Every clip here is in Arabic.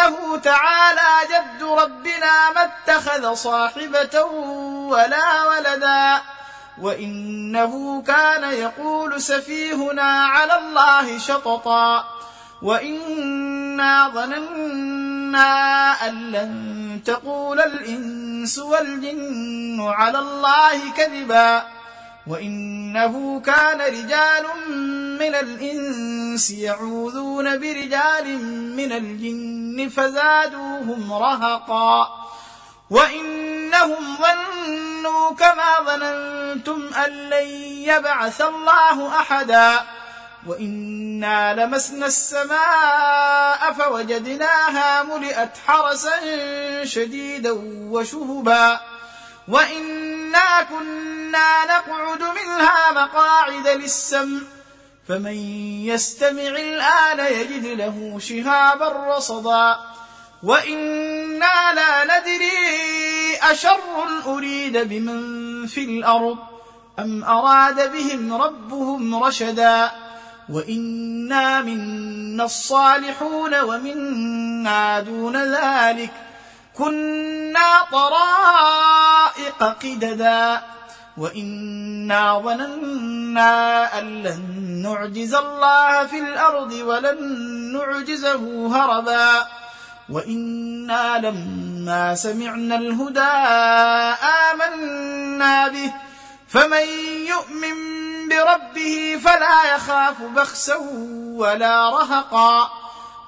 وانه تعالى جد ربنا ما اتخذ صاحبة ولا ولدا وإنه كان يقول سفيهنا على الله شططا وإنا ظننا أن لن تقول الإنس والجن على الله كذبا وإنه كان رجال من الإنس يعوذون برجال من الجن. فزادوهم رهقا وإنهم ظنوا كما ظننتم أن لن يبعث الله أحدا وإنا لمسنا السماء فوجدناها ملئت حرسا شديدا وشهبا وإنا كنا نقعد منها مقاعد للسمع فمن يستمع الآن يجد له شهابا رصدا وإنا لا ندري أشر اريد بمن في الأرض أم أراد بهم ربهم رشدا وإنا منا الصالحون ومنا دون ذلك كنا طرائق قددا وانا ظننا ان لن نعجز الله في الأرض ولن نعجزه هربا وأنا لما سمعنا الهدى امنا به فمن يؤمن بربه فلا يخاف بخسا ولا رهقا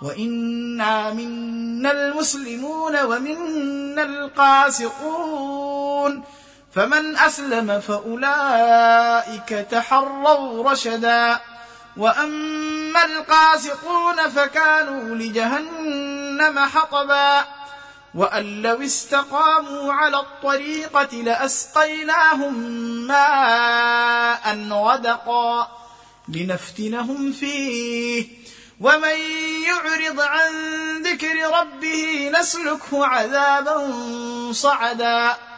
وانا منا المسلمون ومنا القاسطون فمن أسلم فأولئك تحروا رشدا. وأما القاسطون فكانوا لجهنم حطبا. وأن لو استقاموا على الطريقة لأسقيناهم ماء غدقا. لنفتنهم فيه. ومن يعرض عن ذكر ربه نسلكه عذابا صعدا.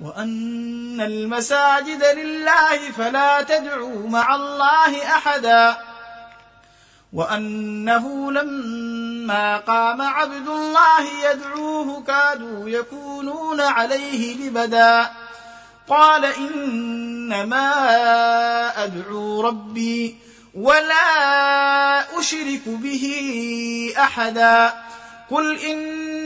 وأن المساجد لله فلا تدعوا مع الله أحدا وأنه لما قام عبد الله يدعوه كادوا يكونون عليه لبدا. قال إنما أدعو ربي ولا أشرك به أحدا. قل املك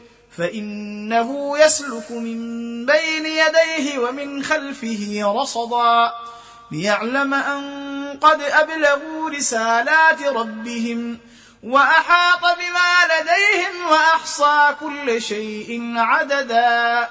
فإنه يسلك من بين يديه ومن خلفه رصدا ليعلم أن قد أبلغوا رسالات ربهم وأحاط بما لديهم وأحصى كل شيء عددا